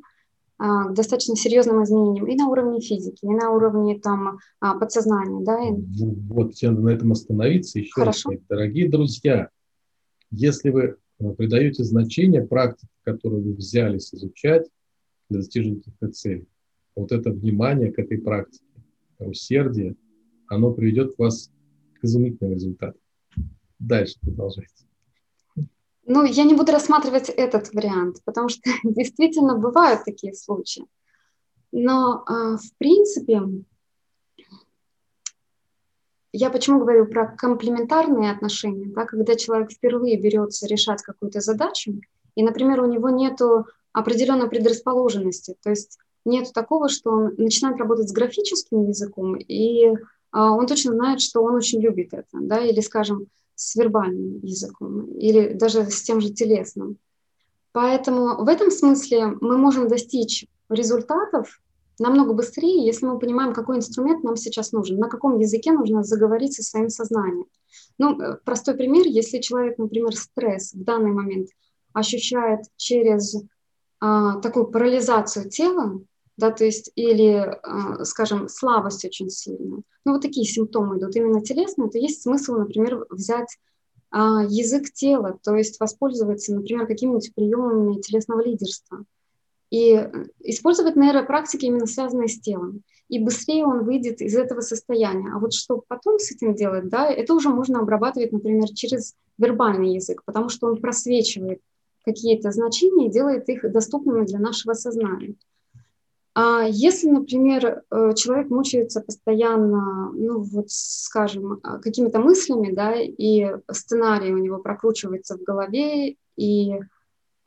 а, достаточно серьезным изменениям и на уровне физики, и на уровне там, а, подсознания. Да? Ну, вот, я на этом остановиться. Еще Хорошо. раз, дорогие друзья, если вы а, придаете значение практике, которую вы взялись изучать для достижения каких-то целей, вот это внимание к этой практике, усердие, оно приведет вас к изумительным результатам. Дальше продолжайте. Ну, я не буду рассматривать этот вариант, потому что действительно бывают такие случаи. Но, э, в принципе, я почему говорю про комплементарные отношения, да, когда человек впервые берется решать какую-то задачу, и, например, у него нет определенной предрасположенности, то есть нет такого, что он начинает работать с графическим языком, и э, он точно знает, что он очень любит это, да, или, скажем, с вербальным языком или даже с тем же телесным. Поэтому в этом смысле мы можем достичь результатов намного быстрее, если мы понимаем, какой инструмент нам сейчас нужен, на каком языке нужно заговорить со своим сознанием. Ну, э, простой пример, если человек, например, стресс в данный момент ощущает через а, такую парализацию тела, да, то есть или, а, скажем, слабость очень сильная. Ну, вот такие симптомы идут именно телесные, то есть смысл, например, взять а, язык тела, то есть воспользоваться, например, какими-нибудь приемами телесного лидерства и э, использовать нейропрактики, именно связанные с телом. И быстрее он выйдет из этого состояния. А вот что потом с этим делать, да, это уже можно обрабатывать, например, через вербальный язык, потому что он просвечивает какие-то значения и делает их доступными для нашего сознания. А если, например, э, человек мучается постоянно, ну вот, скажем, а, какими-то мыслями, да, и сценарий у него прокручивается в голове, и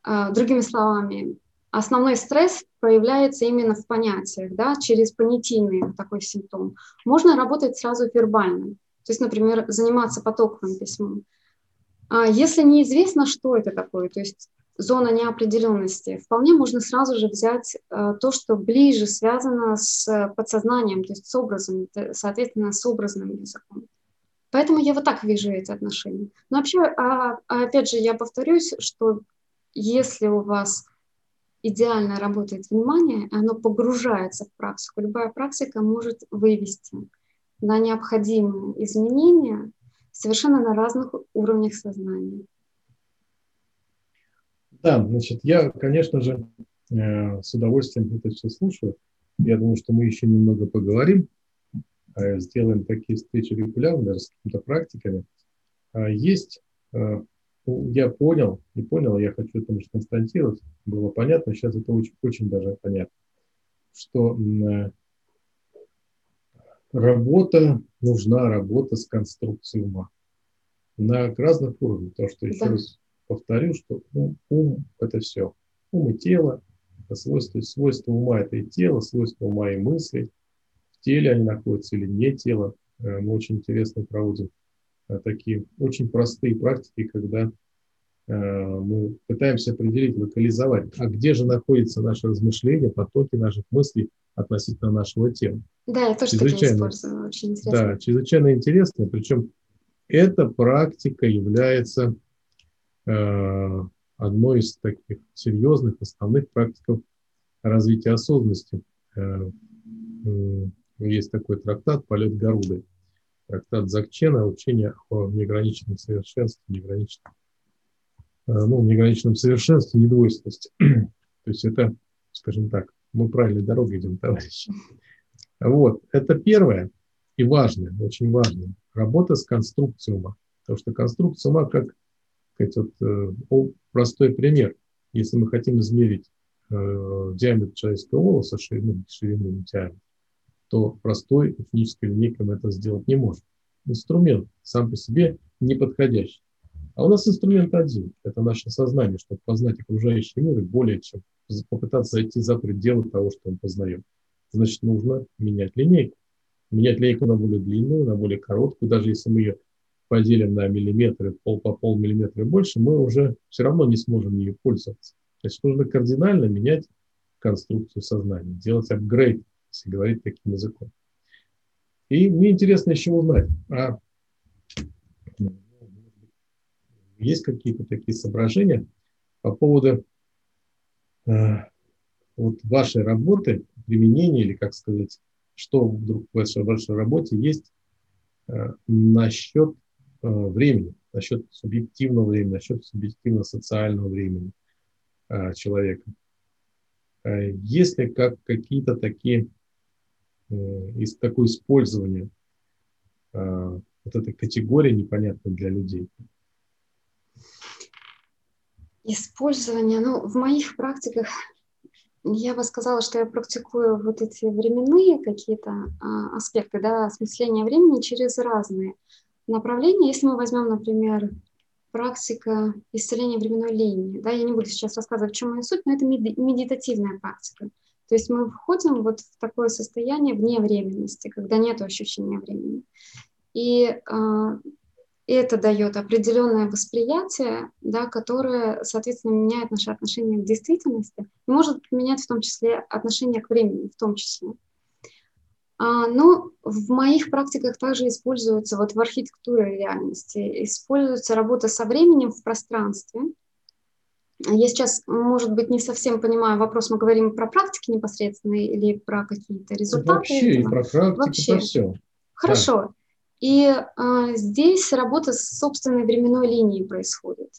а, другими словами, основной стресс проявляется именно в понятиях, да, через понятийный такой симптом. Можно работать сразу вербально, то есть, например, заниматься потоковым письмом. А если неизвестно, что это такое, то есть зона неопределенности, вполне можно сразу же взять э, то, что ближе связано с подсознанием, то есть с образом, соответственно, с образным языком. Поэтому я вот так вижу эти отношения. Но вообще, а, а опять же, я повторюсь, что если у вас идеально работает внимание, оно погружается в практику, любая практика может вывести на необходимые изменения совершенно на разных уровнях сознания. Да, значит, я, конечно же, э, с удовольствием это все слушаю. Я думаю, что мы еще немного поговорим, э, сделаем такие встречи регулярно, даже с какими-то практиками. А есть, э, я понял, не понял, я хочу это может констатировать, было понятно, сейчас это очень, очень даже понятно, что работа нужна, работа с конструкцией ума на разных уровнях. То, что еще да. раз повторю, что ум, ум – это все. Ум и тело, это свойства, свойства ума – это и тело, свойства ума и мысли. В теле они находятся или не тело. Э, мы очень интересно проводим э, такие очень простые практики, когда э, мы пытаемся определить, локализовать, а где же находится наше размышление, потоки наших мыслей относительно нашего тела. Да, я тоже чрезвычайно, такие использую, очень интересно. Да, чрезвычайно интересно, причем эта практика является одной из таких серьезных, основных практиков развития осознанности. Э, э, есть такой трактат «Полет Гаруды», трактат Закчена «Учение о неограниченном совершенстве, неограниченном, э, ну, неограниченном совершенстве, недвойственности». То есть это, скажем так, мы правильной дорогой идем, товарищи. Вот, это первое и важное, очень важное работа с конструкцией ума. Потому что конструкция ума, как сказать, вот, э, простой пример. Если мы хотим измерить э, диаметр человеческого волоса, ширину, ширину диаметра, то простой технической линейкой мы это сделать не можем. Инструмент сам по себе не подходящий. А у нас инструмент один. Это наше сознание, чтобы познать окружающий мир более чем попытаться зайти за пределы того, что мы познаем. Значит, нужно менять линейку менять лейку на более длинную, на более короткую, даже если мы ее поделим на миллиметры, пол по полмиллиметра больше, мы уже все равно не сможем ею пользоваться. То есть нужно кардинально менять конструкцию сознания, делать апгрейд, если говорить таким языком. И мне интересно еще узнать, а есть какие-то такие соображения по поводу э, вот вашей работы, применения или, как сказать, что вдруг в вашей, в вашей работе есть э, насчет времени, насчет субъективного времени, насчет субъективно-социального времени э, человека. Э, есть ли как, какие-то такие, э, из такое использование э, вот этой категории непонятной для людей? Использование, ну, в моих практиках я бы сказала, что я практикую вот эти временные какие-то а, аспекты, да, осмысления времени через разные направления. Если мы возьмем, например, практика исцеления временной линии, да, я не буду сейчас рассказывать, в чем ее суть, но это медитативная практика. То есть мы входим вот в такое состояние вне временности, когда нет ощущения времени. И а, это дает определенное восприятие, да, которое, соответственно, меняет наше отношение к действительности и может менять в том числе отношение к времени, в том числе. А, но в моих практиках также используется, вот в архитектуре реальности, используется работа со временем в пространстве. Я сейчас, может быть, не совсем понимаю вопрос, мы говорим про практики непосредственно или про какие-то результаты? Вообще, этого? и про практику, Вообще. про все. Хорошо. Да. И а, здесь работа с собственной временной линией происходит.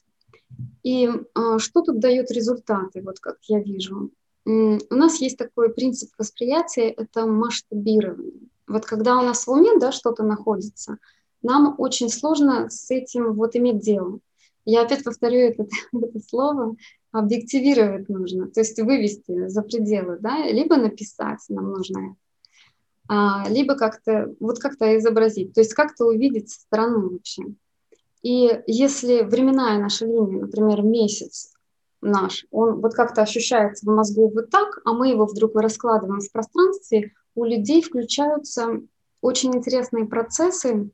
И а, что тут дает результаты, вот как я вижу? У нас есть такой принцип восприятия, это масштабирование. Вот когда у нас в уме да, что-то находится, нам очень сложно с этим вот иметь дело. Я опять повторю это, это слово, объективировать нужно, то есть вывести за пределы, да, либо написать нам нужно а, либо как-то вот как-то изобразить, то есть как-то увидеть со стороны вообще. И если временная наша линия, например, месяц наш, он вот как-то ощущается в мозгу вот так, а мы его вдруг раскладываем в пространстве, у людей включаются очень интересные процессы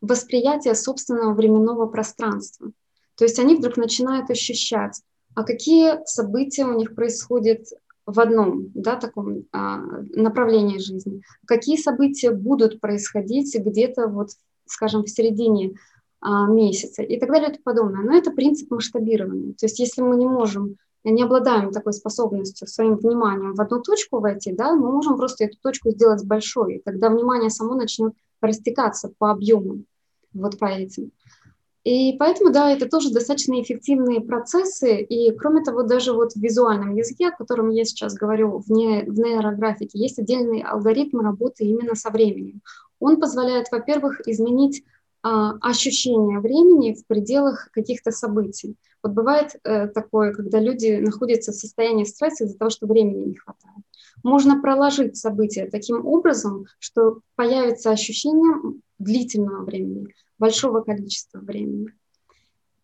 восприятия собственного временного пространства. То есть они вдруг начинают ощущать, а какие события у них происходят в одном да, таком а, направлении жизни. Какие события будут происходить где-то вот, скажем, в середине месяца и так далее и тому подобное. Но это принцип масштабирования. То есть если мы не можем, не обладаем такой способностью своим вниманием в одну точку войти, да, мы можем просто эту точку сделать большой, и тогда внимание само начнет растекаться по объему, вот по этим. И поэтому, да, это тоже достаточно эффективные процессы. И, кроме того, даже вот в визуальном языке, о котором я сейчас говорю, в, не, в нейрографике, есть отдельный алгоритм работы именно со временем. Он позволяет, во-первых, изменить а, ощущение времени в пределах каких-то событий. Вот бывает э, такое, когда люди находятся в состоянии стресса из-за того, что времени не хватает. Можно проложить события таким образом, что появится ощущение длительного времени большого количества времени.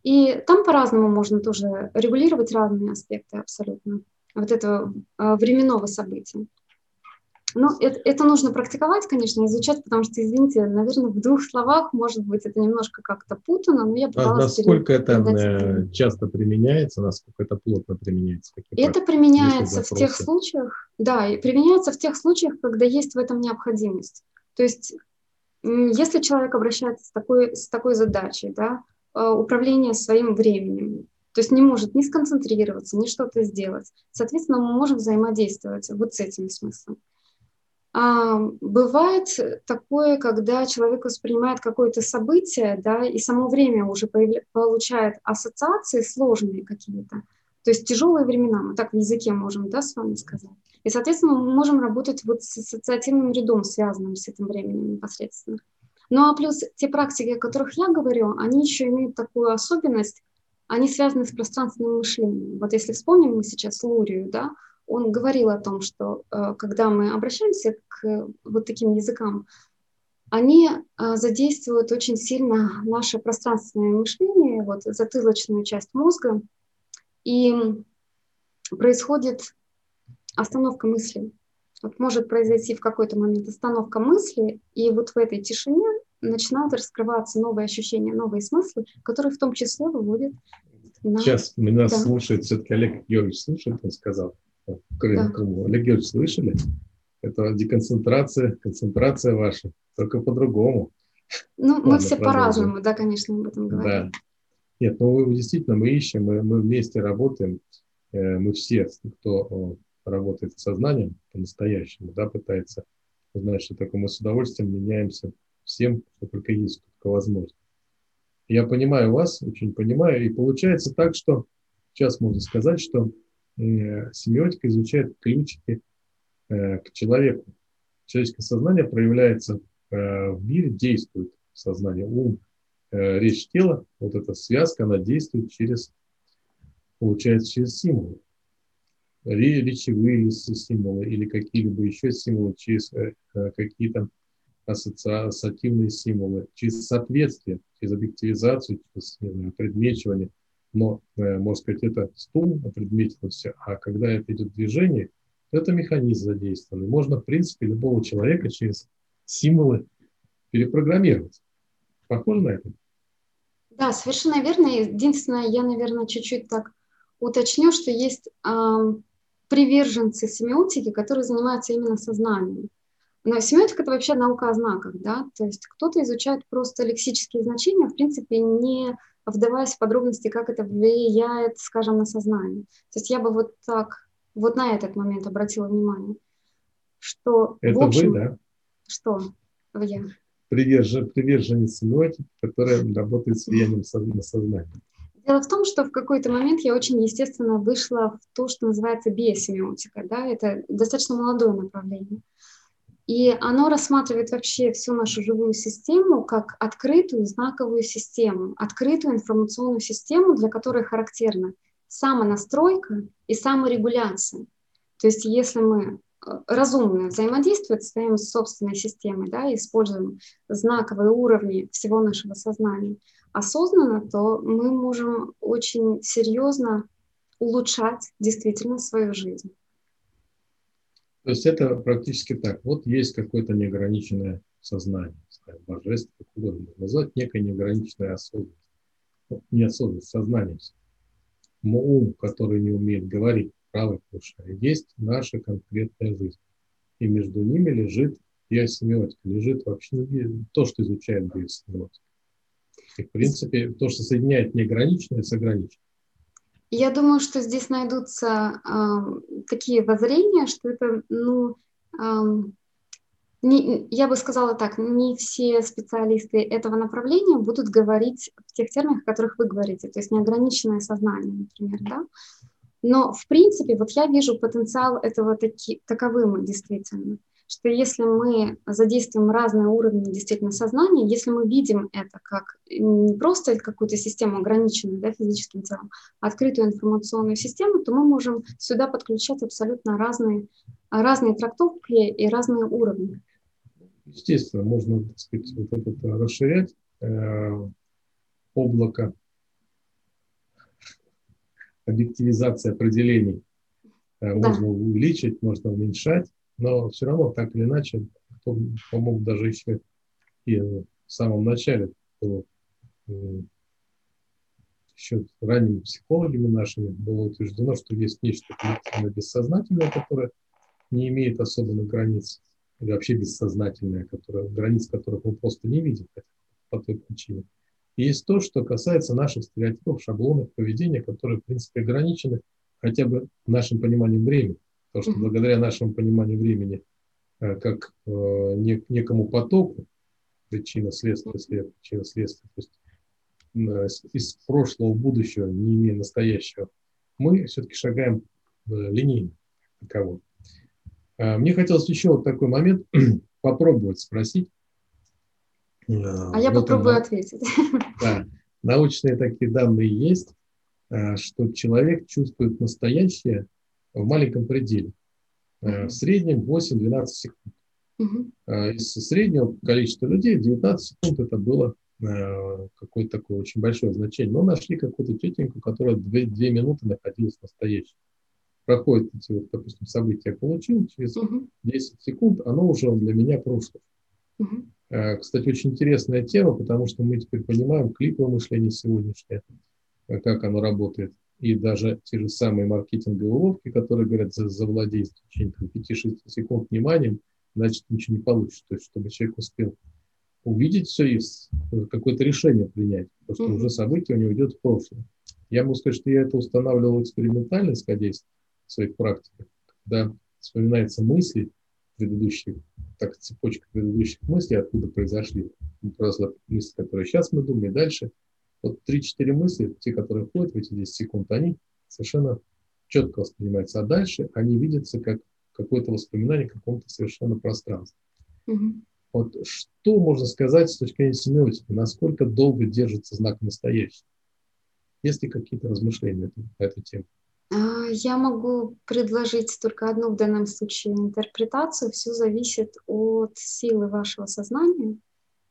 И там по-разному можно тоже регулировать разные аспекты абсолютно вот этого а, временного события. Ну, это, это нужно практиковать, конечно, изучать, потому что, извините, наверное, в двух словах, может быть, это немножко как-то путано, но я пыталась... А насколько это э, часто применяется, насколько это плотно применяется? Это применяется в тех случаях, да, и применяется в тех случаях, когда есть в этом необходимость. То есть если человек обращается с такой, с такой задачей, да, э, управление своим временем, то есть не может ни сконцентрироваться, ни что-то сделать, соответственно, мы можем взаимодействовать вот с этим смыслом. А, бывает такое, когда человек воспринимает какое-то событие, да, и само время уже получает ассоциации сложные какие-то, то есть тяжелые времена, мы так в языке можем, да, с вами сказать. И, соответственно, мы можем работать вот с ассоциативным рядом, связанным с этим временем непосредственно. Ну а плюс те практики, о которых я говорю, они еще имеют такую особенность, они связаны с пространственным мышлением. Вот если вспомним мы сейчас Лурию, да, он говорил о том, что э, когда мы обращаемся к вот таким языкам, они э, задействуют очень сильно наше пространственное мышление, вот затылочную часть мозга, и происходит остановка мысли. Вот может произойти в какой-то момент остановка мысли, и вот в этой тишине начинают раскрываться новые ощущения, новые смыслы, которые в том числе выводят на... Сейчас меня да. слушает все-таки Олег Георгиевич, слушает, он сказал, Крым, да. Крыму. Олег Георгиевич, слышали? Это деконцентрация, концентрация ваша, только по-другому. Ну, Ладно, мы все по-разному, да, конечно, об этом говорим. Да. Нет, ну действительно мы ищем, мы, мы вместе работаем, э, мы все, кто работает с сознанием по-настоящему, да, пытается узнать, что такое, мы с удовольствием меняемся всем, что только есть, только возможно. Я понимаю вас, очень понимаю, и получается так, что сейчас можно сказать, что семиотика изучает ключики э, к человеку. Человеческое сознание проявляется э, в мире, действует сознание, ум, э, речь, тело, вот эта связка, она действует через, получается, через символы речевые символы или какие-либо еще символы, через какие-то ассоциативные символы, через соответствие, через объективизацию, через знаю, предмечивание. Но, э, можно сказать, это стул опредметился, а когда это идет движение, то это механизм задействованный. Можно, в принципе, любого человека через символы перепрограммировать. Похоже на это? Да, совершенно верно. Единственное, я, наверное, чуть-чуть так уточню, что есть приверженцы семиотики, которые занимаются именно сознанием. Но семиотика – это вообще наука о знаках, да, то есть кто-то изучает просто лексические значения, в принципе, не вдаваясь в подробности, как это влияет, скажем, на сознание. То есть я бы вот так, вот на этот момент обратила внимание, что Это в общем, вы, да? Что? Я. Привержен, приверженец семиотики, которая работает с влиянием на сознание. Дело в том, что в какой-то момент я очень естественно вышла в то, что называется биосемиотика. Да? Это достаточно молодое направление. И оно рассматривает вообще всю нашу живую систему как открытую знаковую систему, открытую информационную систему, для которой характерна самонастройка и саморегуляция. То есть если мы э, разумно взаимодействуем с своей собственной системой, да, используем знаковые уровни всего нашего сознания, осознанно, то мы можем очень серьезно улучшать действительно свою жизнь. То есть это практически так. Вот есть какое-то неограниченное сознание, скажем, божество, как угодно назвать, некая неограниченная осознанность. Не осознанность, сознание. Ум, который не умеет говорить, правой полушарие, есть наша конкретная жизнь. И между ними лежит биосемиотика, лежит вообще то, что изучает биосемиотика. И, в принципе, то, что соединяет неограниченное с ограниченным. Я думаю, что здесь найдутся э, такие воззрения, что это, ну, э, не, я бы сказала так, не все специалисты этого направления будут говорить в тех терминах, о которых вы говорите, то есть неограниченное сознание, например, да. Но, в принципе, вот я вижу потенциал этого таки, таковым действительно, что если мы задействуем разные уровни действительно сознания, если мы видим это как не просто какую-то систему ограниченную да, физическим телом, а открытую информационную систему, то мы можем сюда подключать абсолютно разные, разные трактовки и разные уровни. Естественно, можно так сказать, вот это расширять э, облако объективизации определений. Э, да. Можно увеличить, можно уменьшать, но все равно так или иначе, по-моему, даже еще и в самом начале было, еще ранними психологами нашими было утверждено, что есть нечто бессознательное, которое не имеет особенных границ, или вообще бессознательное, которое, границ которых мы просто не видим по той причине. И есть то, что касается наших стереотипов, шаблонов поведения, которые, в принципе, ограничены хотя бы нашим пониманием времени. Потому что благодаря нашему пониманию времени э, как э, некому потоку, причина, следствие, следствие, причина, следствие, то есть э, из прошлого в будущего, не имея настоящего, мы все-таки шагаем линейно таково. Мне хотелось еще вот такой момент попробовать спросить. А я попробую этом, ответить. Да, научные такие данные есть, что человек чувствует настоящее в маленьком пределе. Uh-huh. В среднем 8-12 секунд. Uh-huh. Из среднего количества людей 19 секунд это было э, какое-то такое очень большое значение. Но нашли какую-то тетеньку, которая 2, 2 минуты находилась настоящей. Проходит эти, вот, допустим, события я получил, через uh-huh. 10 секунд оно уже для меня прошлое. Uh-huh. Кстати, очень интересная тема, потому что мы теперь понимаем клиповое мышление сегодняшнее, как оно работает и даже те же самые маркетинговые уловки, которые говорят, завладей в течение 5-6 секунд вниманием, значит, ничего не получится. То есть, чтобы человек успел увидеть все и какое-то решение принять, потому что mm-hmm. уже событие у него идет в прошлое. Я могу сказать, что я это устанавливал экспериментально, исходя из своих практик, когда вспоминаются мысли предыдущих, так цепочка предыдущих мыслей, откуда произошли. Просто мысли, которые сейчас мы думаем, и дальше – вот 3-4 мысли, те, которые входят в эти 10 секунд, они совершенно четко воспринимаются. А дальше они видятся как какое-то воспоминание каком-то совершенно пространстве. Угу. Вот что можно сказать с точки зрения семиотики? Насколько долго держится знак настоящий? Есть ли какие-то размышления по этой теме? А, я могу предложить только одну в данном случае интерпретацию. Все зависит от силы вашего сознания,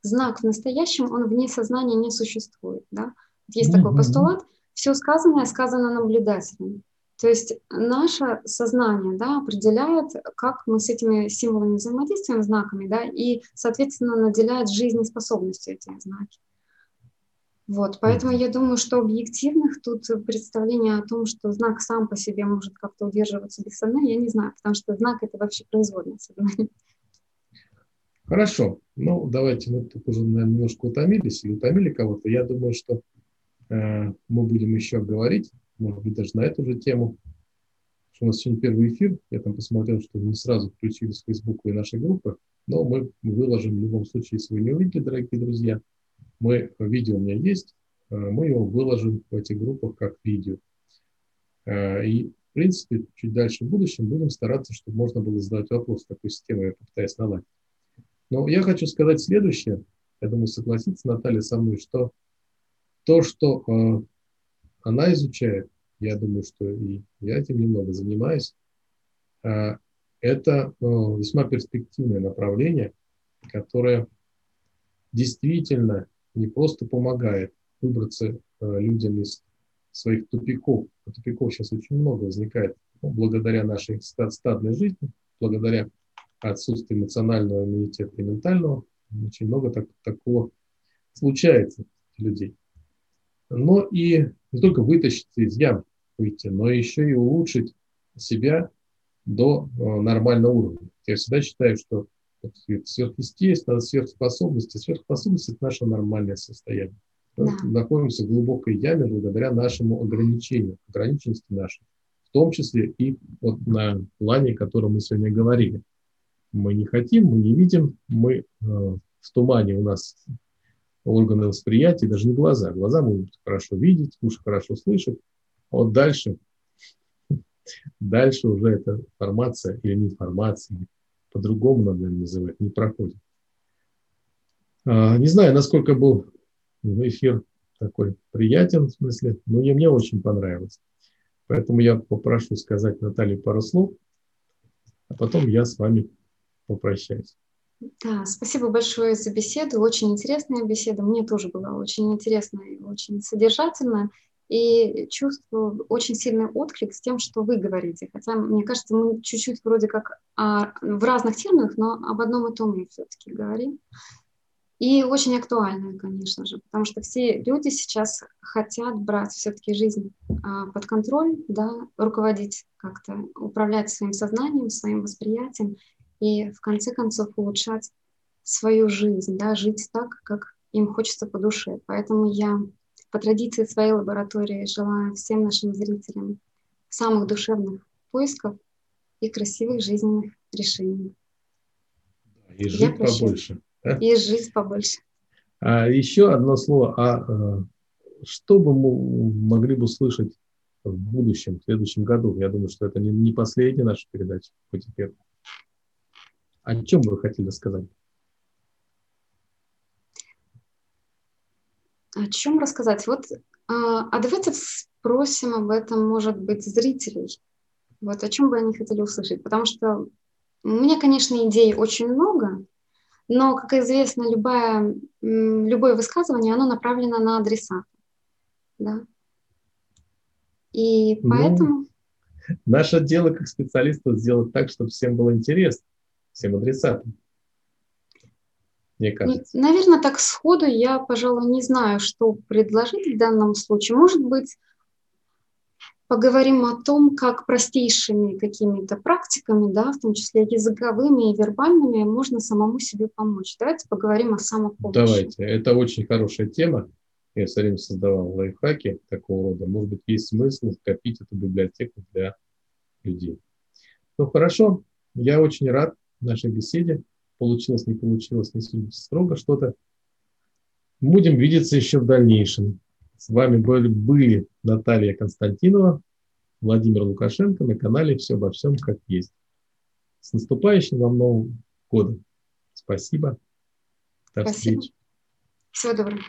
знак в настоящем, он вне сознания не существует. Да? Есть mm-hmm. такой постулат, все сказанное сказано наблюдателем. То есть наше сознание да, определяет, как мы с этими символами взаимодействуем, знаками, да, и, соответственно, наделяет жизнеспособностью эти знаки. Вот, поэтому я думаю, что объективных тут представление о том, что знак сам по себе может как-то удерживаться без сознания, я не знаю, потому что знак это вообще производное сознание. Хорошо. Ну, давайте мы тут уже, наверное, немножко утомились или утомили кого-то. Я думаю, что э, мы будем еще говорить, может быть, даже на эту же тему. У нас сегодня первый эфир. Я там посмотрел, что не сразу включились в Facebook и наши группы, но мы выложим в любом случае, если вы не увидели, дорогие друзья. Мы, видео у меня есть, э, мы его выложим в этих группах как видео. Э, и, в принципе, чуть дальше в будущем будем стараться, чтобы можно было задать вопрос такой системой, я попытаюсь наладить. Но я хочу сказать следующее. Я думаю, согласится Наталья со мной, что то, что э, она изучает, я думаю, что и я этим немного занимаюсь, э, это э, весьма перспективное направление, которое действительно не просто помогает выбраться э, людям из своих тупиков. Тупиков сейчас очень много возникает ну, благодаря нашей стадной жизни, благодаря отсутствие эмоционального иммунитета и ментального. Очень много так, такого случается у людей. Но и не только вытащить из ям выйти, но еще и улучшить себя до э, нормального уровня. Я всегда считаю, что сверхъестественно, сверхспособности, сверхспособность – это наше нормальное состояние. Мы находимся в глубокой яме благодаря нашему ограничению, ограниченности нашей, в том числе и вот на плане, о котором мы сегодня говорили. Мы не хотим, мы не видим, мы э, в тумане у нас органы восприятия, даже не глаза. Глаза могут хорошо видеть, уши хорошо слышать. Вот дальше, дальше уже эта информация или не информация, по-другому надо называть, не проходит. А, не знаю, насколько был эфир такой приятен, в смысле, но мне, мне очень понравилось. Поэтому я попрошу сказать Наталье пару слов, а потом я с вами попрощаюсь. Да, спасибо большое за беседу. Очень интересная беседа. Мне тоже была очень интересная и очень содержательная. И чувствую очень сильный отклик с тем, что вы говорите. Хотя, мне кажется, мы чуть-чуть вроде как о, в разных терминах, но об одном и том мы все-таки говорим. И очень актуальная, конечно же, потому что все люди сейчас хотят брать все-таки жизнь а, под контроль, да, руководить как-то, управлять своим сознанием, своим восприятием и в конце концов улучшать свою жизнь, да, жить так, как им хочется по душе. Поэтому я по традиции своей лаборатории желаю всем нашим зрителям самых душевных поисков и красивых жизненных решений. И жить побольше. Да? И жить побольше. А еще одно слово. А, а что бы мы могли бы услышать в будущем, в следующем году? Я думаю, что это не, не последняя наша передача по теперь. О чем бы вы хотели сказать? О чем рассказать? Вот, а, а давайте спросим об этом, может быть, зрителей. Вот о чем бы они хотели услышать. Потому что у меня, конечно, идей очень много, но, как известно, любое, любое высказывание, оно направлено на адресата. Да? И ну, поэтому... Ну, наше дело как специалистов сделать так, чтобы всем было интересно, всем адресатам. Мне кажется. Наверное, так сходу я, пожалуй, не знаю, что предложить в данном случае. Может быть, поговорим о том, как простейшими какими-то практиками, да, в том числе языковыми и вербальными, можно самому себе помочь. Давайте поговорим о самопомощи. Давайте. Это очень хорошая тема. Я все время создавал лайфхаки такого рода. Может быть, есть смысл скопить эту библиотеку для людей. Ну, хорошо. Я очень рад нашей беседе. Получилось, не получилось, не судите строго что-то. Будем видеться еще в дальнейшем. С вами были, были Наталья Константинова, Владимир Лукашенко на канале «Все обо всем как есть». С наступающим вам Новым годом. Спасибо. До Спасибо. встречи. Всего доброго.